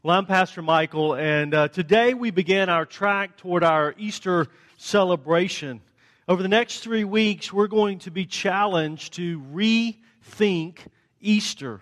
Well, I'm Pastor Michael, and uh, today we begin our track toward our Easter celebration. Over the next three weeks, we're going to be challenged to rethink Easter.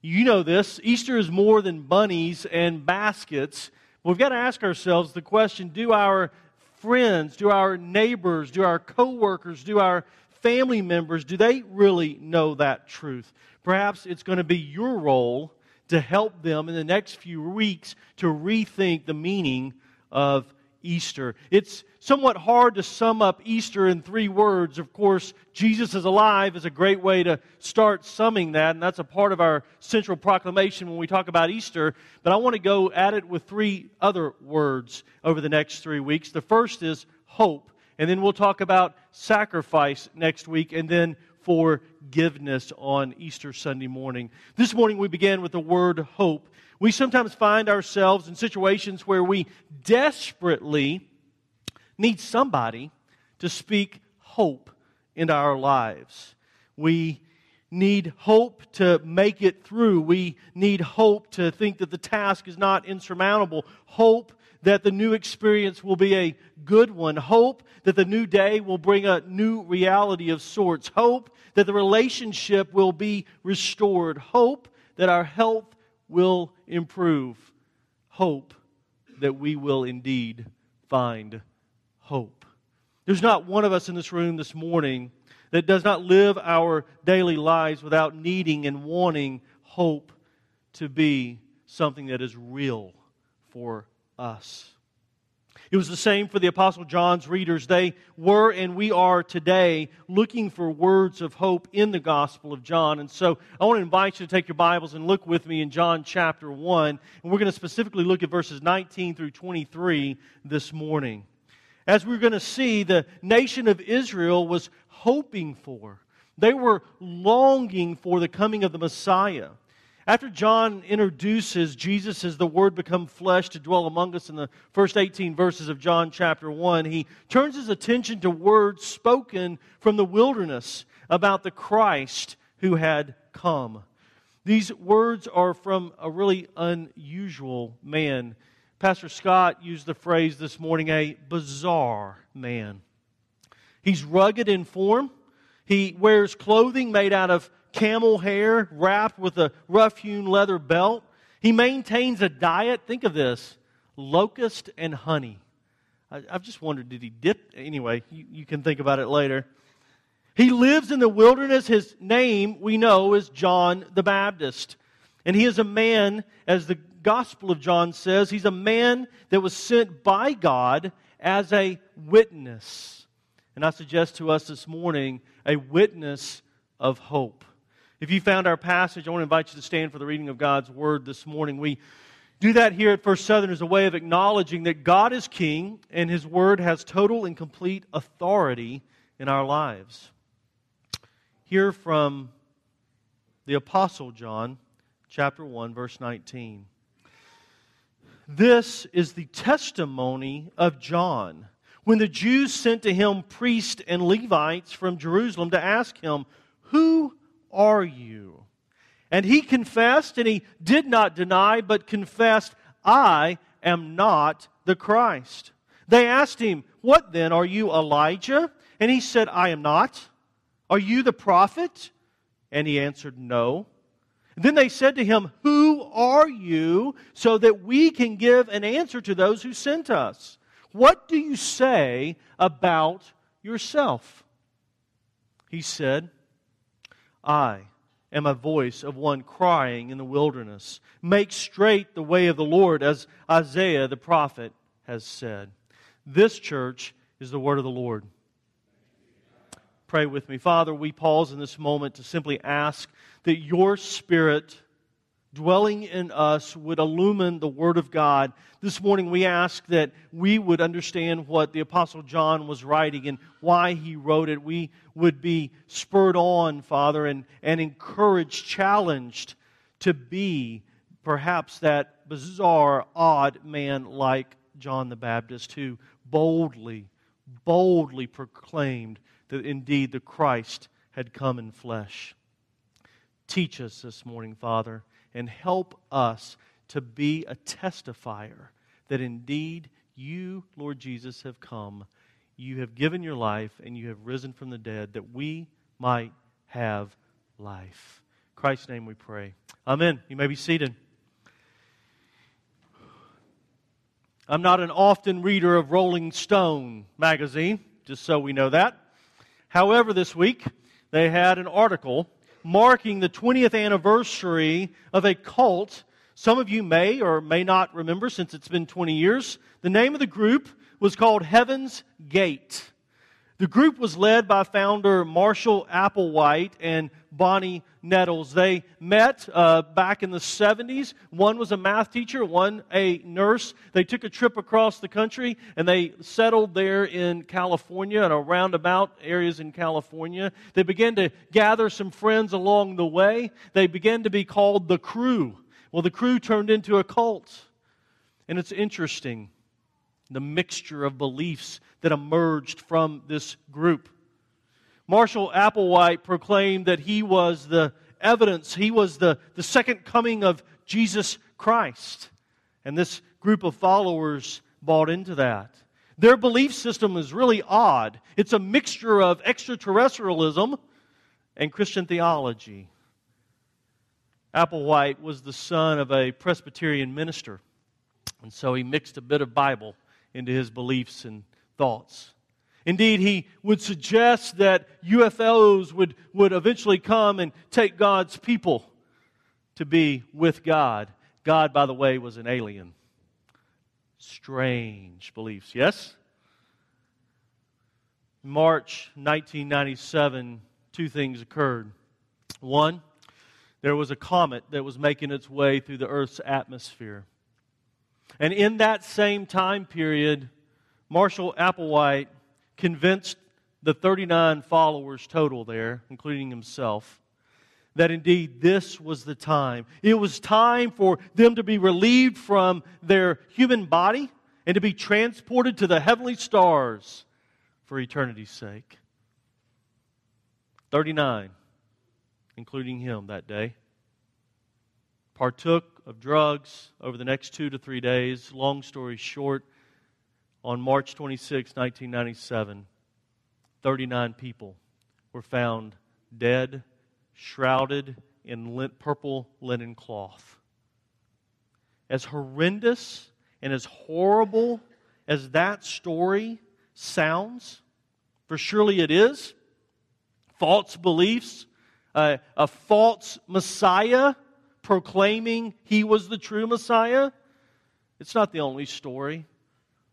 You know this Easter is more than bunnies and baskets. We've got to ask ourselves the question do our friends, do our neighbors, do our coworkers, do our family members, do they really know that truth? Perhaps it's going to be your role to help them in the next few weeks to rethink the meaning of Easter. It's somewhat hard to sum up Easter in three words. Of course, Jesus is alive is a great way to start summing that, and that's a part of our central proclamation when we talk about Easter. But I want to go at it with three other words over the next three weeks. The first is hope, and then we'll talk about sacrifice next week, and then forgiveness on Easter Sunday morning. This morning we began with the word hope. We sometimes find ourselves in situations where we desperately need somebody to speak hope into our lives. We need hope to make it through. We need hope to think that the task is not insurmountable. Hope that the new experience will be a good one. Hope that the new day will bring a new reality of sorts. Hope that the relationship will be restored. Hope that our health will improve. Hope that we will indeed find hope. There's not one of us in this room this morning that does not live our daily lives without needing and wanting hope to be something that is real for us. It was the same for the Apostle John's readers. They were and we are today looking for words of hope in the Gospel of John. And so I want to invite you to take your Bibles and look with me in John chapter 1. And we're going to specifically look at verses 19 through 23 this morning. As we're going to see, the nation of Israel was hoping for, they were longing for the coming of the Messiah. After John introduces Jesus as the Word become flesh to dwell among us in the first 18 verses of John chapter 1, he turns his attention to words spoken from the wilderness about the Christ who had come. These words are from a really unusual man. Pastor Scott used the phrase this morning a bizarre man. He's rugged in form. He wears clothing made out of camel hair wrapped with a rough hewn leather belt. He maintains a diet, think of this locust and honey. I, have just wondered, did he dip? Anyway, you, you can think about it later. He lives in the wilderness. His name, we know, is John the Baptist. And he is a man, as the Gospel of John says, he's a man that was sent by God as a witness. And I suggest to us this morning a witness of hope. If you found our passage, I want to invite you to stand for the reading of God's Word this morning. We do that here at First Southern as a way of acknowledging that God is King and His Word has total and complete authority in our lives. Hear from the Apostle John, chapter 1, verse 19. This is the testimony of John. When the Jews sent to him priests and Levites from Jerusalem to ask him, Who are you? And he confessed, and he did not deny, but confessed, I am not the Christ. They asked him, What then? Are you Elijah? And he said, I am not. Are you the prophet? And he answered, No. And then they said to him, Who are you? So that we can give an answer to those who sent us. What do you say about yourself? He said, I am a voice of one crying in the wilderness. Make straight the way of the Lord, as Isaiah the prophet has said. This church is the word of the Lord. Pray with me. Father, we pause in this moment to simply ask that your spirit dwelling in us would illumine the Word of God. This morning we ask that we would understand what the Apostle John was writing and why he wrote it. We would be spurred on, Father, and, and encouraged, challenged to be perhaps that bizarre, odd man like John the Baptist who boldly, boldly proclaimed that indeed the Christ had come in flesh. Teach us this morning, Father and help us to be a testifier that indeed you, Lord Jesus, have come. You have given your life and you have risen from the dead that we might have life. In Christ's name we pray. Amen. You may be seated. I'm not an often reader of Rolling Stone magazine, just so we know that. However, this week they had an article marking the 20th anniversary of a cult. Some of you may or may not remember since it's been 20 years. The name of the group was called Heaven's Gate. The group was led by founder Marshall Applewhite and Bonnie Nettles. They met uh, back in the 70s. One was a math teacher, one a nurse. They took a trip across the country and they settled there in California and around about areas in California. They began to gather some friends along the way. They began to be called the crew. Well, the crew turned into a cult. And it's interesting the mixture of beliefs that emerged from this group. Marshall Applewhite proclaimed that he was the evidence, he was the, the second coming of Jesus Christ. And this group of followers bought into that. Their belief system is really odd. It's a mixture of extraterrestrialism and Christian theology. Applewhite was the son of a Presbyterian minister, and so he mixed a bit of Bible into his beliefs and thoughts. Indeed, he would suggest that UFOs would, would eventually come and take God's people to be with God. God, by the way, was an alien. Strange beliefs, yes? March 1997, two things occurred. One, there was a comet that was making its way through the Earth's atmosphere. And in that same time period, Marshall Applewhite convinced the 39 followers total there, including himself, that indeed this was the time. It was time for them to be relieved from their human body and to be transported to the heavenly stars for eternity's sake. 39, including him that day, partook of drugs over the next two to three days. Long story short, on March 26, 1997, 39 people were found dead, shrouded in purple linen cloth. As horrendous and as horrible as that story sounds, for surely it is, false beliefs, uh, a false Messiah proclaiming he was the true Messiah, it's not the only story.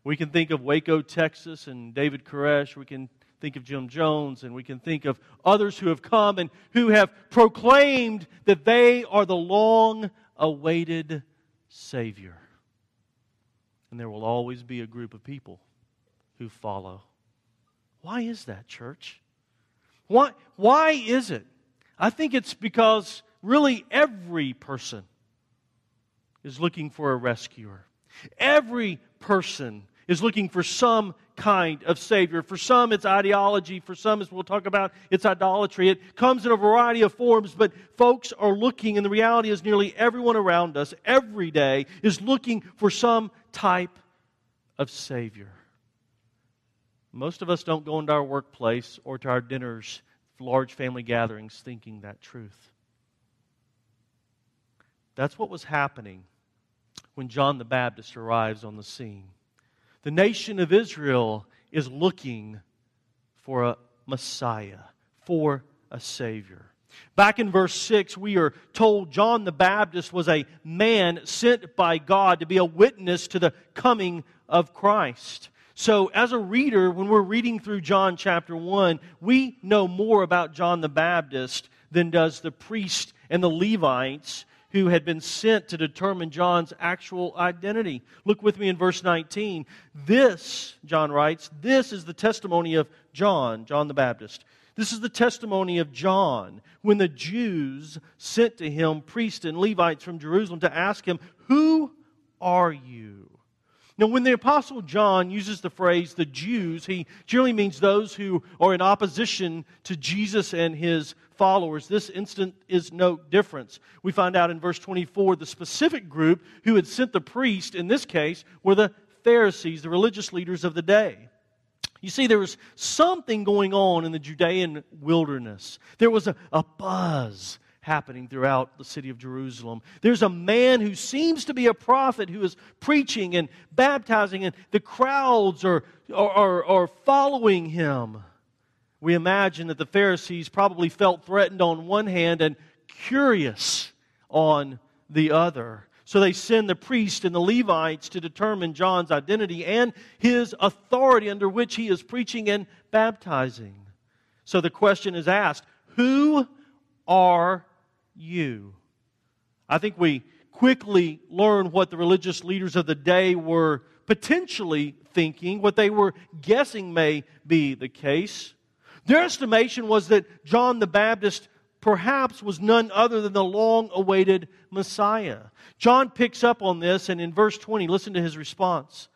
We can think of Waco, Texas, and David Koresh. We can think of Jim Jones, and we can think of others who have come and who have proclaimed that they are the long awaited Savior. And there will always be a group of people who follow. Why is that, church? Why, why is it? I think it's because really every person is looking for a rescuer. Every person is looking for some kind of Savior. For some, it's ideology. For some, as we'll talk about, it's idolatry. It comes in a variety of forms, but folks are looking, and the reality is nearly everyone around us every day is looking for some type of Savior. Most of us don't go into our workplace or to our dinners, large family gatherings, thinking that truth. That's what was happening when John the Baptist arrives on the scene. The nation of Israel is looking for a Messiah, for a Savior. Back in verse 6, we are told John the Baptist was a man sent by God to be a witness to the coming of Christ. So, as a reader, when we're reading through John chapter 1, we know more about John the Baptist than does the priest and the Levites who had been sent to determine John's actual identity. Look with me in verse 19. This, John writes, this is the testimony of John, John the Baptist. This is the testimony of John when the Jews sent to him priests and Levites from Jerusalem to ask him, Who are you? Now, when the Apostle John uses the phrase the Jews, he generally means those who are in opposition to Jesus and his followers. This instant is no difference. We find out in verse 24 the specific group who had sent the priest, in this case, were the Pharisees, the religious leaders of the day. You see, there was something going on in the Judean wilderness. There was a, a buzz happening throughout the city of Jerusalem. There's a man who seems to be a prophet who is preaching and baptizing, and the crowds are, are, are, following him. We imagine that the Pharisees probably felt threatened on one hand and curious on the other. So they send the priest and the Levites to determine John's identity and his authority under which he is preaching and baptizing. So the question is asked Who are you. I think we quickly learn what the religious leaders of the day were potentially thinking, what they were guessing may be the case. Their estimation was that John the Baptist perhaps was none other than the long awaited Messiah. John picks up on this, and in verse 20, listen to his response.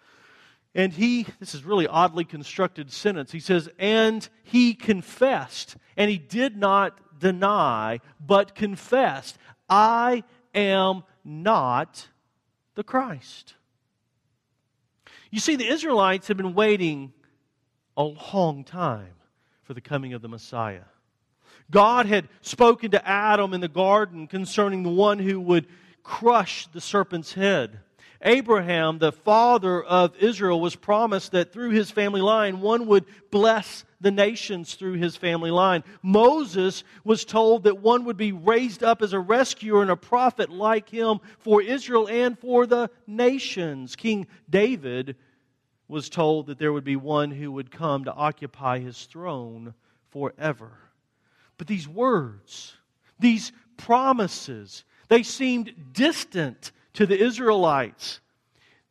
And he, this is really oddly constructed sentence. He says, and he confessed, and he did not deny, but confessed, I am not the Christ. You see, the Israelites have been waiting a long time for the coming of the Messiah. God had spoken to Adam in the garden concerning the one who would crush the serpent's head. Abraham, the father of Israel, was promised that through his family line, one would bless the nations through his family line. Moses was told that one would be raised up as a rescuer and a prophet like him for Israel and for the nations. King David was told that there would be one who would come to occupy his throne forever. But these words, these promises, they seemed distant to the Israelites.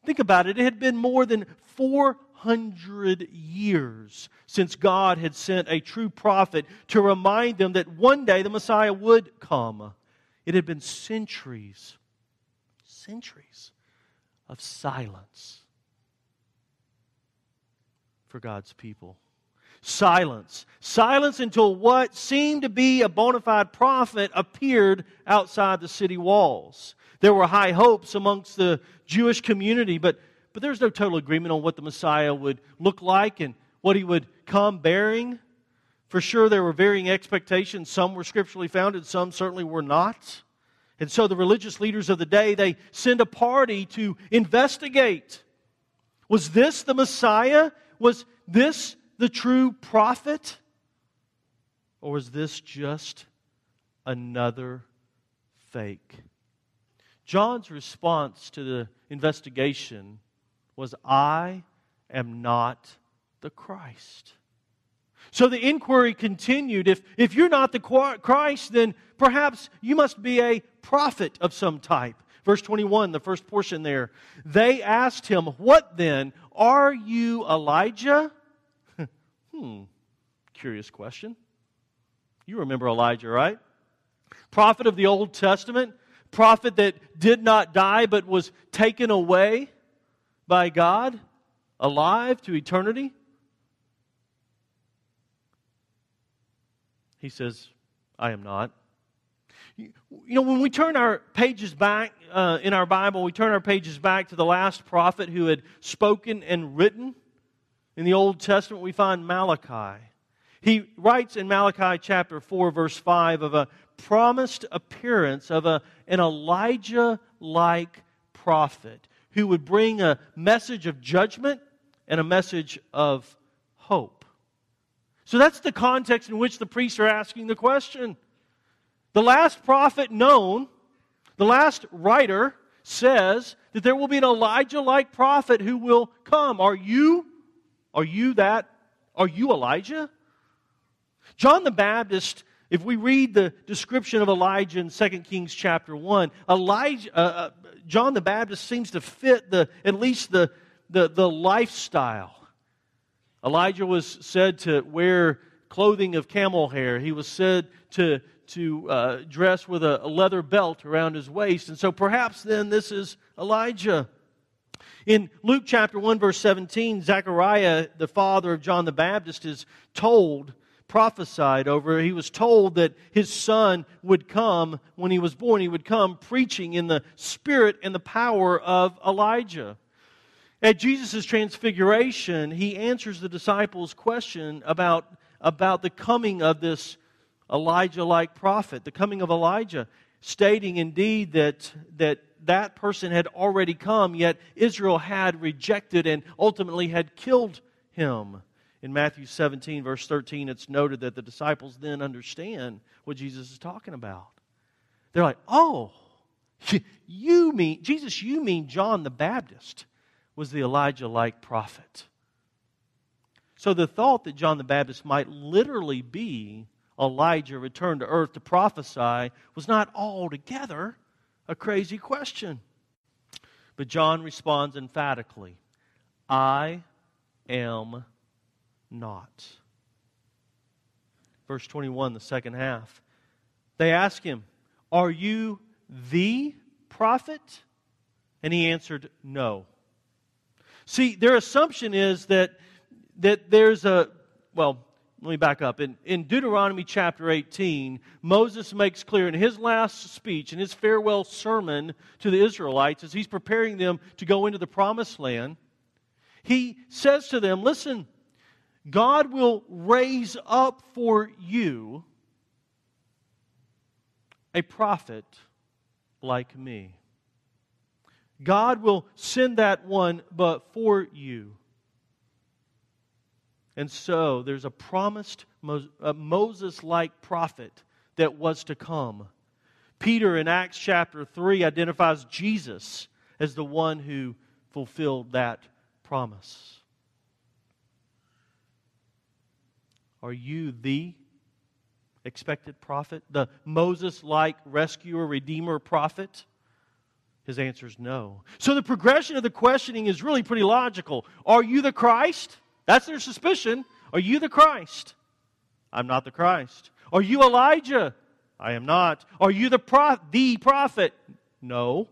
Think about it, it had been more than 400 years since God had sent a true prophet to remind them that one day the Messiah would come. It had been centuries, centuries of silence for God's people. Silence. Silence until what seemed to be a bona fide prophet appeared outside the city walls. There were high hopes amongst the Jewish community, but, but there's no total agreement on what the Messiah would look like and what he would come bearing. For sure, there were varying expectations. Some were scripturally founded, some certainly were not. And so the religious leaders of the day, they send a party to investigate. Was this the Messiah? Was this the true prophet? Or was this just another fake? John's response to the investigation was, I am not the Christ. So the inquiry continued. If, if you're not the Christ, then perhaps you must be a prophet of some type. Verse 21, the first portion there. They asked him, What then? Are you Elijah? hmm, curious question. You remember Elijah, right? Prophet of the Old Testament, prophet that did not die but was taken away by God, alive to eternity? He says, I am not. You know, when we turn our pages back uh, in our Bible, we turn our pages back to the last prophet who had spoken and written. In the Old Testament, we find Malachi. He writes in Malachi chapter 4, verse 5, of a promised appearance of a, an Elijah like prophet who would bring a message of judgment and a message of hope. So that's the context in which the priests are asking the question. The last prophet known, the last writer, says that there will be an Elijah like prophet who will come. Are you? Are you that? Are you Elijah? John the Baptist if we read the description of Elijah in 2 Kings chapter 1, Elijah, uh, uh, John the Baptist seems to fit the, at least the, the, the lifestyle. Elijah was said to wear clothing of camel hair. He was said to, to uh, dress with a, leather belt around his waist. And so perhaps then this is Elijah. In Luke chapter 1, verse 17, Zechariah, the father of John the Baptist, is told prophesied over. He was told that his son would come when he was born. He would come preaching in the spirit and the power of Elijah. At Jesus' transfiguration, he answers the disciples' question about, about the coming of this Elijah like prophet, the coming of Elijah, stating indeed that, that that person had already come, yet Israel had rejected and ultimately had killed him. In Matthew 17, verse 13, it's noted that the disciples then understand what Jesus is talking about. They're like, oh, you mean, Jesus, you mean John the Baptist was the Elijah like prophet. So the thought that John the Baptist might literally be Elijah returned to earth to prophesy was not altogether a crazy question. But John responds emphatically I am not. Verse 21, the second half. They ask him, Are you the prophet? And he answered, No. See, their assumption is that, that there's a, well, let me back up. In, in Deuteronomy chapter 18, Moses makes clear in his last speech, in his farewell sermon to the Israelites, as he's preparing them to go into the promised land, he says to them, Listen, God will raise up for you a prophet like me. God will send that one but for you. And so there's a promised Moses like prophet that was to come. Peter in Acts chapter 3 identifies Jesus as the one who fulfilled that promise. Are you the expected prophet? The Moses like rescuer, redeemer prophet? His answer is no. So the progression of the questioning is really pretty logical. Are you the Christ? That's their suspicion. Are you the Christ? I'm not the Christ. Are you Elijah? I am not. Are you the, the prophet? No.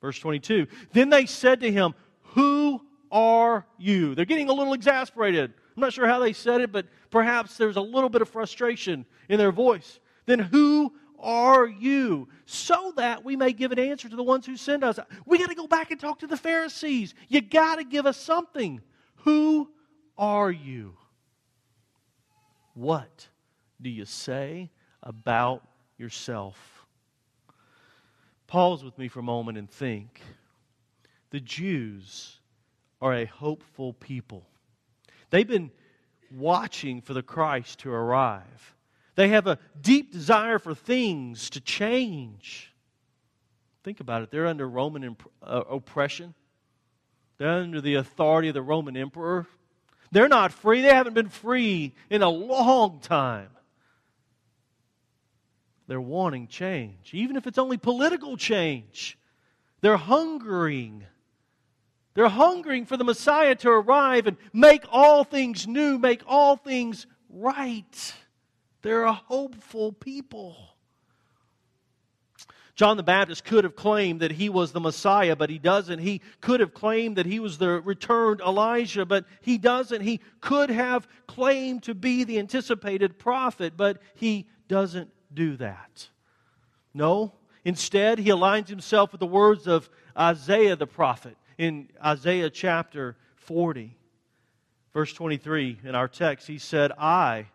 Verse 22. Then they said to him, Who are you? They're getting a little exasperated. I'm not sure how they said it, but perhaps there's a little bit of frustration in their voice. Then who are you? So that we may give an answer to the ones who send us. We got to go back and talk to the Pharisees. You got to give us something. Who are you? What do you say about yourself? Pause with me for a moment and think. The Jews are a hopeful people. They've been watching for the Christ to arrive. They have a deep desire for things to change. Think about it. They're under Roman imp- uh, oppression, they're under the authority of the Roman emperor. They're not free. They haven't been free in a long time. They're wanting change, even if it's only political change. They're hungering they're hungering for the Messiah to arrive and make all things new, make all things right. They're a hopeful people. John the Baptist could have claimed that he was the Messiah, but he doesn't. He could have claimed that he was the returned Elijah, but he doesn't. He could have claimed to be the anticipated prophet, but he doesn't do that. No, instead, he aligns himself with the words of Isaiah the prophet in Isaiah chapter 40, verse 23, in our text, he said, I,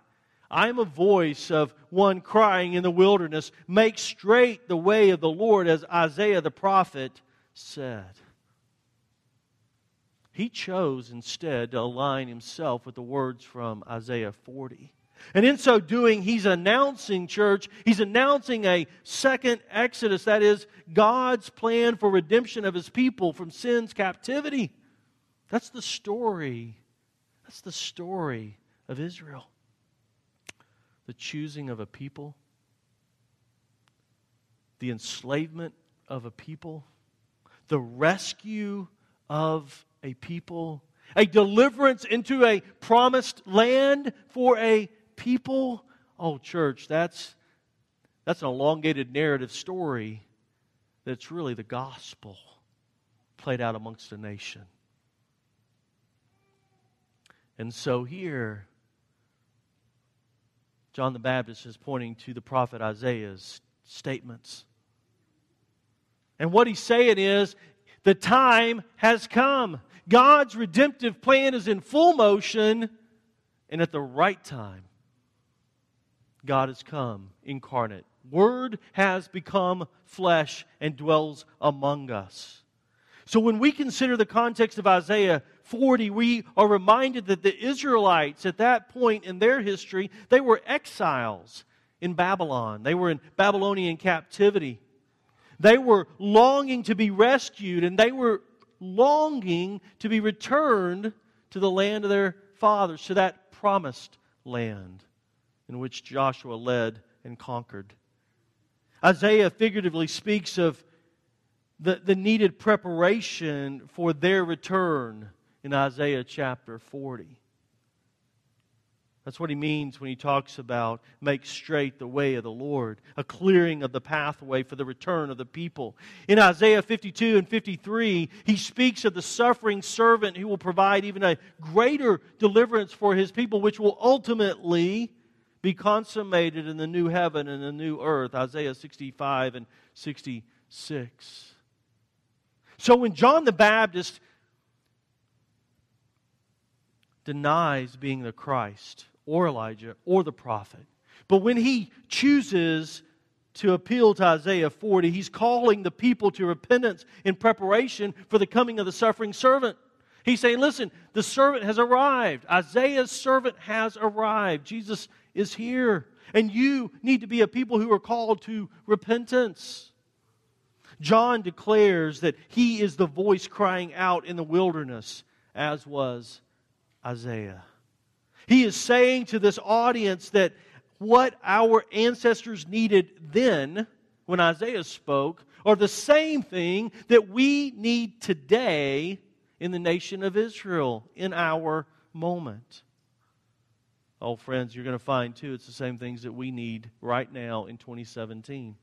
I am a voice of one crying in the wilderness, make straight the way of the Lord, as Isaiah the prophet said. He chose instead to align himself with the words from Isaiah 40. And in so doing, he's announcing, church, he's announcing a second Exodus. That is, God's plan for redemption of his people from sin's captivity. That's the story. That's the story of Israel. The choosing of a people, the enslavement of a people, the rescue of a people, a deliverance into a promised land for a people? Oh, church, that's, that's an elongated narrative story that's really the gospel played out amongst a nation. And so here, John the Baptist is pointing to the prophet Isaiah's statements. And what he's saying is the time has come. God's redemptive plan is in full motion, and at the right time, God has come incarnate. Word has become flesh and dwells among us. So when we consider the context of Isaiah 40, we are reminded that the Israelites at that point in their history, they were exiles in Babylon. They were in Babylonian captivity. They were longing to be rescued, and they were longing to be returned to the land of their fathers, to that promised land in which Joshua led and conquered. Isaiah figuratively speaks of the, the needed preparation for their return in Isaiah chapter 40. That's what he means when he talks about make straight the way of the Lord, a clearing of the pathway for the return of the people. In Isaiah 52 and 53, he speaks of the suffering servant who will provide even a greater deliverance for his people, which will ultimately be consummated in the new heaven and the new earth. Isaiah 65 and 66. So when John the Baptist denies being the Christ, or Elijah or the prophet. But when he chooses to appeal to Isaiah 40, he's calling the people to repentance in preparation for the coming of the suffering servant. He's saying, Listen, the servant has arrived. Isaiah's servant has arrived. Jesus is here. And you need to be a people who are called to repentance. John declares that he is the voice crying out in the wilderness, as was Isaiah. He is saying to this audience that what our ancestors needed then, when Isaiah spoke, are the same thing that we need today in the nation of Israel, in our moment. Oh, friends, you're going to find too, it's the same things that we need right now in 2017.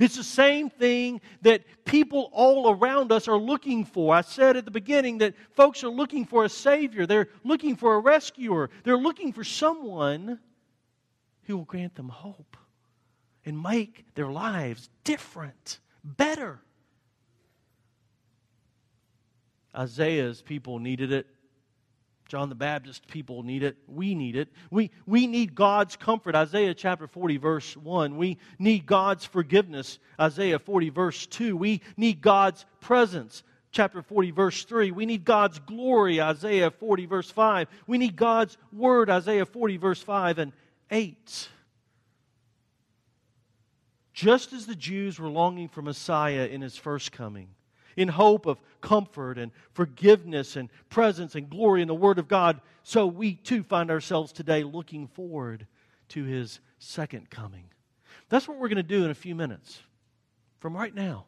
It's the same thing that people all around us are looking for. I said at the beginning that folks are looking for a Savior, they're looking for a rescuer, they're looking for someone who will grant them hope and make their lives different, better. Isaiah's people needed it. John the Baptist people need it. We need it. We, we need God's comfort. Isaiah chapter 40, verse 1. We need God's forgiveness. Isaiah 40, verse 2. We need God's presence. Chapter 40, verse 3. We need God's glory. Isaiah 40, verse 5. We need God's word. Isaiah 40, verse 5 and 8. Just as the Jews were longing for Messiah in his first coming, in hope of comfort and forgiveness and presence and glory in the Word of God, so we too find ourselves today looking forward to His second coming. That's what we're going to do in a few minutes from right now.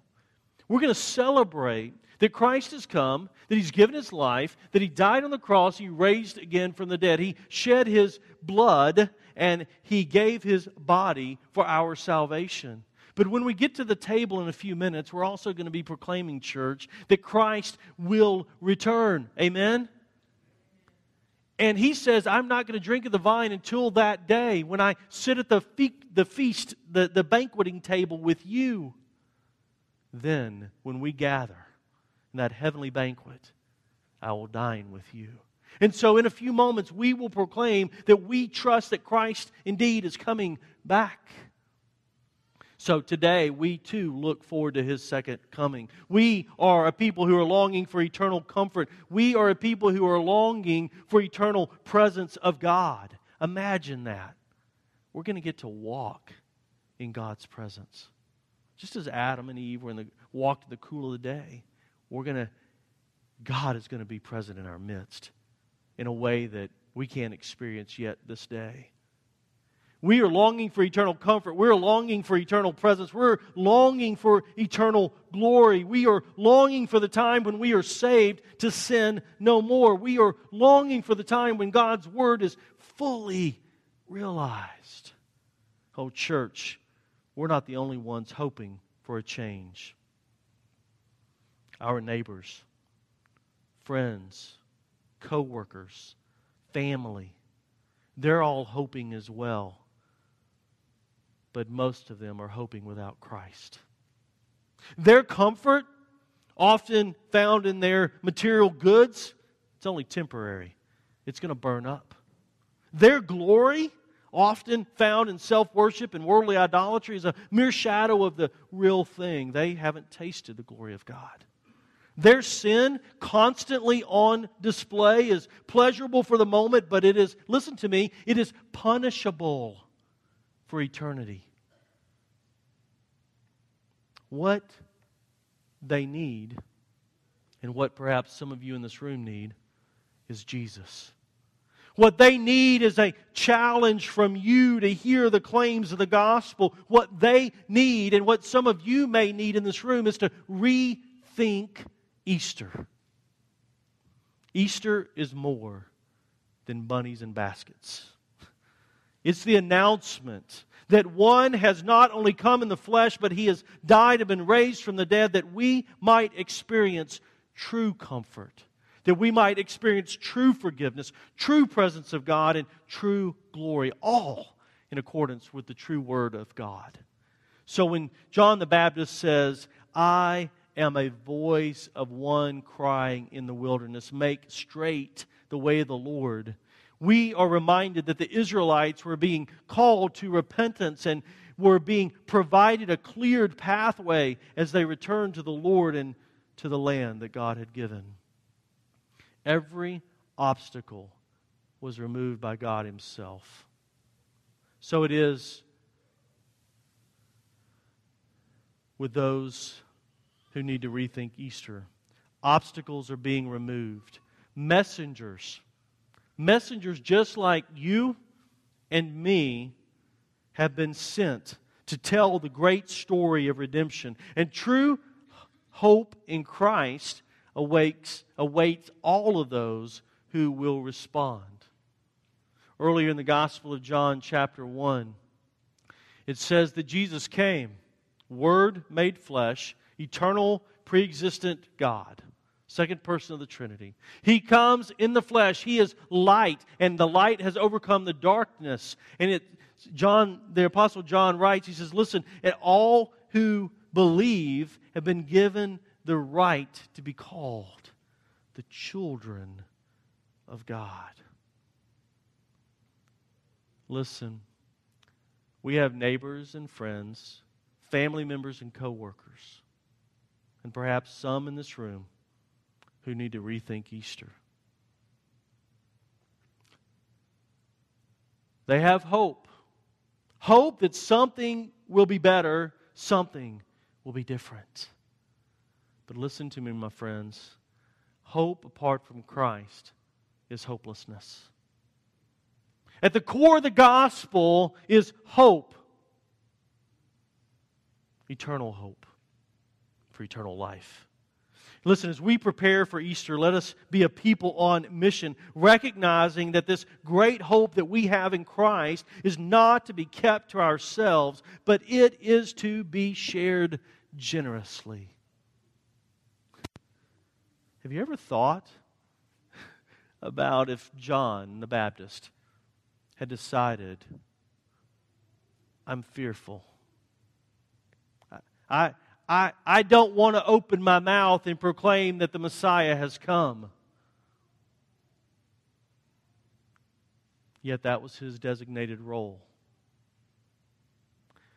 We're going to celebrate that Christ has come, that He's given His life, that He died on the cross, He raised again from the dead, He shed His blood, and He gave His body for our salvation. But when we get to the table in a few minutes, we're also going to be proclaiming, church, that Christ will return. Amen? And he says, I'm not going to drink of the vine until that day when I sit at the, fe- the feast, the, the banqueting table with you. Then, when we gather in that heavenly banquet, I will dine with you. And so, in a few moments, we will proclaim that we trust that Christ indeed is coming back. So today, we too look forward to his second coming. We are a people who are longing for eternal comfort. We are a people who are longing for eternal presence of God. Imagine that. We're going to get to walk in God's presence. Just as Adam and Eve were in the walked in the cool of the day, we're going to God is going to be present in our midst in a way that we can't experience yet this day. We are longing for eternal comfort. We're longing for eternal presence. We're longing for eternal glory. We are longing for the time when we are saved to sin no more. We are longing for the time when God's word is fully realized. Oh, church, we're not the only ones hoping for a change. Our neighbors, friends, co workers, family, they're all hoping as well but most of them are hoping without Christ. Their comfort, often found in their material goods, it's only temporary. It's going to burn up. Their glory, often found in self worship and worldly idolatry, is a mere shadow of the real thing. They haven't tasted the glory of God. Their sin, constantly on display, is pleasurable for the moment, but it is, listen to me, it is punishable for eternity. What they need, and what perhaps some of you in this room need, is Jesus. What they need is a challenge from you to hear the claims of the gospel. What they need, and what some of you may need in this room, is to rethink Easter. Easter is more than bunnies and baskets. It's the announcement that one has not only come in the flesh, but he has died and been raised from the dead that we might experience true comfort, that we might experience true forgiveness, true presence of God, and true glory, all in accordance with the true word of God. So when John the Baptist says, I am a voice of one crying in the wilderness, make straight the way of the Lord. We are reminded that the Israelites were being called to repentance and were being provided a cleared pathway as they returned to the Lord and to the land that God had given. Every obstacle was removed by God Himself. So it is with those who need to rethink Easter. Obstacles are being removed. Messengers, messengers just like you and me, have been sent to tell the great story of redemption. And true hope in Christ awaits, awaits all of those who will respond. Earlier in the Gospel of John, chapter 1, it says that Jesus came, Word made flesh, eternal, pre existent God. Second person of the Trinity. He comes in the flesh. He is light, and the light has overcome the darkness. And it, John, the Apostle John writes, he says, Listen, all who believe have been given the right to be called the children of God. Listen, we have neighbors and friends, family members and coworkers and perhaps some in this room who need to rethink Easter. They have hope. Hope that something will be better, something will be different. But listen to me, my friends. Hope apart from Christ is hopelessness. At the core of the gospel is hope, eternal hope for eternal life. Listen, as we prepare for Easter, let us be a people on mission, recognizing that this great hope that we have in Christ is not to be kept to ourselves, but it is to be shared generously. Have you ever thought about if John the Baptist had decided, I'm fearful? I, I, I don't want to open my mouth and proclaim that the Messiah has come. Yet that was his designated role.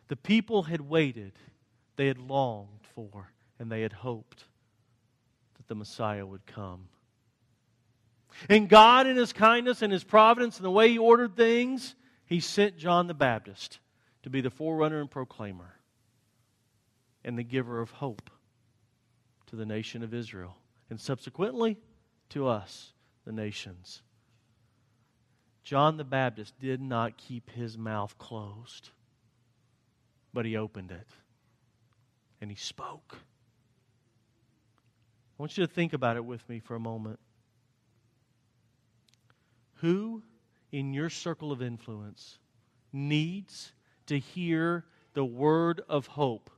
The people had waited, they had longed for, and they had hoped that the Messiah would come. And God, in His kindness and His providence and the way He ordered things, He sent John the Baptist to be the forerunner and proclaimer and the giver of hope to the nation of Israel, and subsequently to us, the nations. John the Baptist did not keep his mouth closed, but he opened it and he spoke. I want you to think about it with me for a moment. Who in your circle of influence needs to hear the word of hope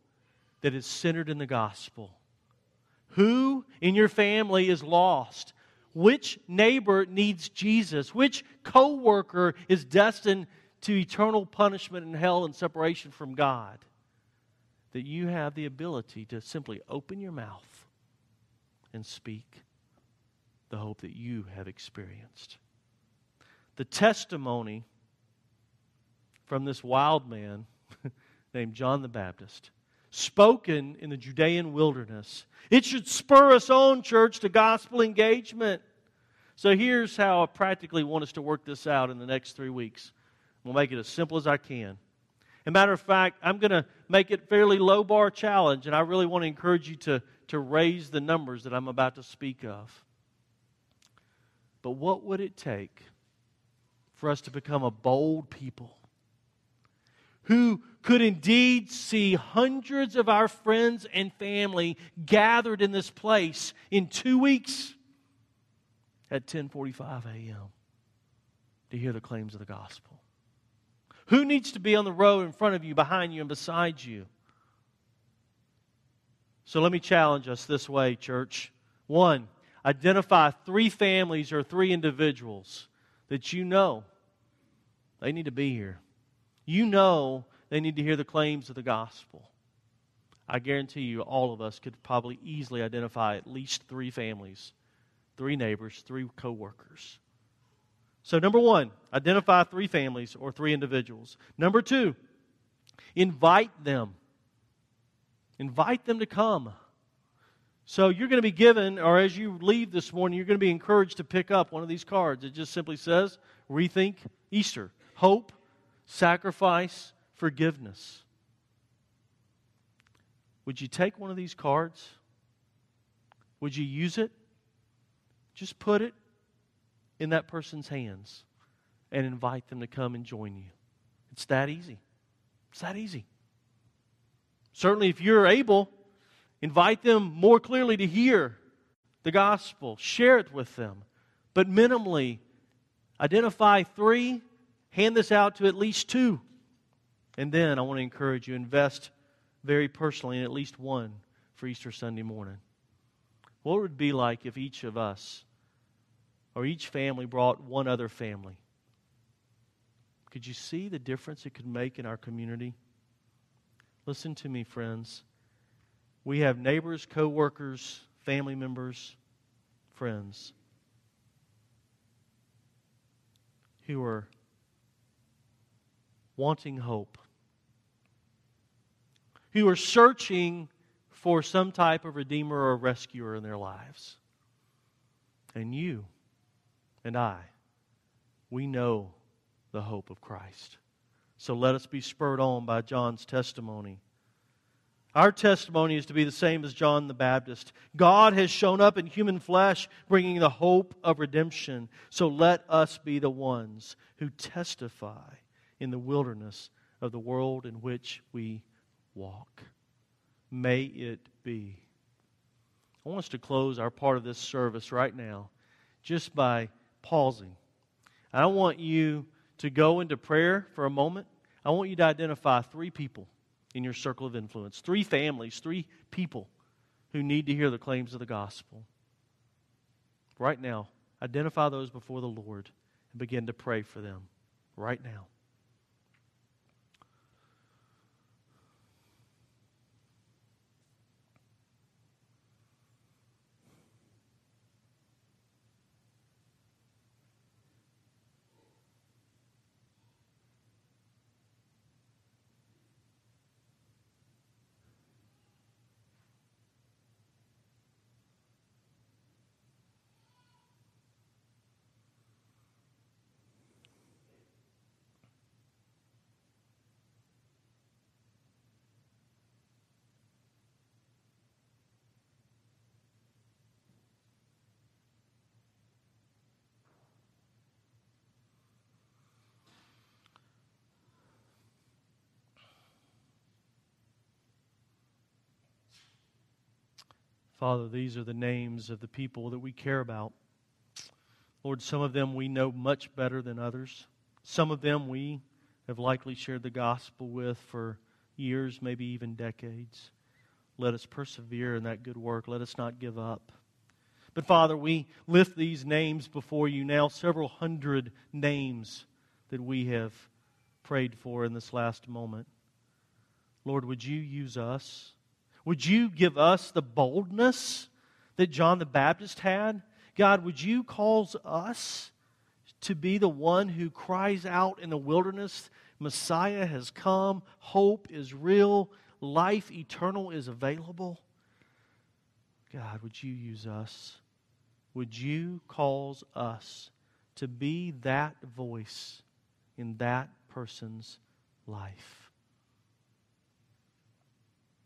that is centered in the gospel? Who in your family is lost? Which neighbor needs Jesus? Which coworker is destined to eternal punishment in hell and separation from God, that you have the ability to simply open your mouth and speak the hope that you have experienced. The testimony from this wild man named John the Baptist, spoken in the Judean wilderness. It should spur us on, church, to gospel engagement. So here's how I practically want us to work this out in the next three weeks. We'll make it as simple as I can. As a matter of fact, I'm going to make it fairly low bar challenge, and I really want to encourage you to, to raise the numbers that I'm about to speak of. But what would it take for us to become a bold people who could indeed see hundreds of our friends and family gathered in this place in two weeks at 10:45 a.m. to hear the claims of the gospel? Who needs to be on the road in front of you, behind you, and beside you? So let me challenge us this way, church. One, identify three families or three individuals that you know they need to be here. You know they need to hear the claims of the gospel. I guarantee you, all of us could probably easily identify at least three families, three neighbors, three coworkers. So, number one, identify three families or three individuals. Number two, invite them. Invite them to come. So, you're going to be given, or as you leave this morning, you're going to be encouraged to pick up one of these cards. It just simply says, Rethink Easter. Hope, sacrifice, forgiveness. Would you take one of these cards? Would you use it? Just put it in that person's hands and invite them to come and join you. It's that easy. It's that easy. Certainly, if you're able, invite them more clearly to hear the gospel, share it with them. But minimally, identify three Hand this out to at least two. And then I want to encourage you invest very personally in at least one for Easter Sunday morning. What would it be like if each of us or each family brought one other family? Could you see the difference it could make in our community? Listen to me, friends. We have neighbors, co-workers, family members, friends who are wanting hope, who are searching for some type of redeemer or rescuer in their lives. And you and I, we know the hope of Christ. So let us be spurred on by John's testimony. Our testimony is to be the same as John the Baptist. God has shown up in human flesh, bringing the hope of redemption. So let us be the ones who testify in the wilderness of the world in which we walk. May it be. I want us to close our part of this service right now just by pausing. I want you to go into prayer for a moment. I want you to identify three people in your circle of influence, three families, three people who need to hear the claims of the gospel. Right now, identify those before the Lord and begin to pray for them right now. Father, these are the names of the people that we care about. Lord, some of them we know much better than others. Some of them we have likely shared the gospel with for years, maybe even decades. Let us persevere in that good work. Let us not give up. But Father, we lift these names before you now, several hundred names that we have prayed for in this last moment. Lord, would you use us? Would you give us the boldness that John the Baptist had? God, would you cause us to be the one who cries out in the wilderness, Messiah has come, hope is real, life eternal is available? God, would you use us? Would you cause us to be that voice in that person's life?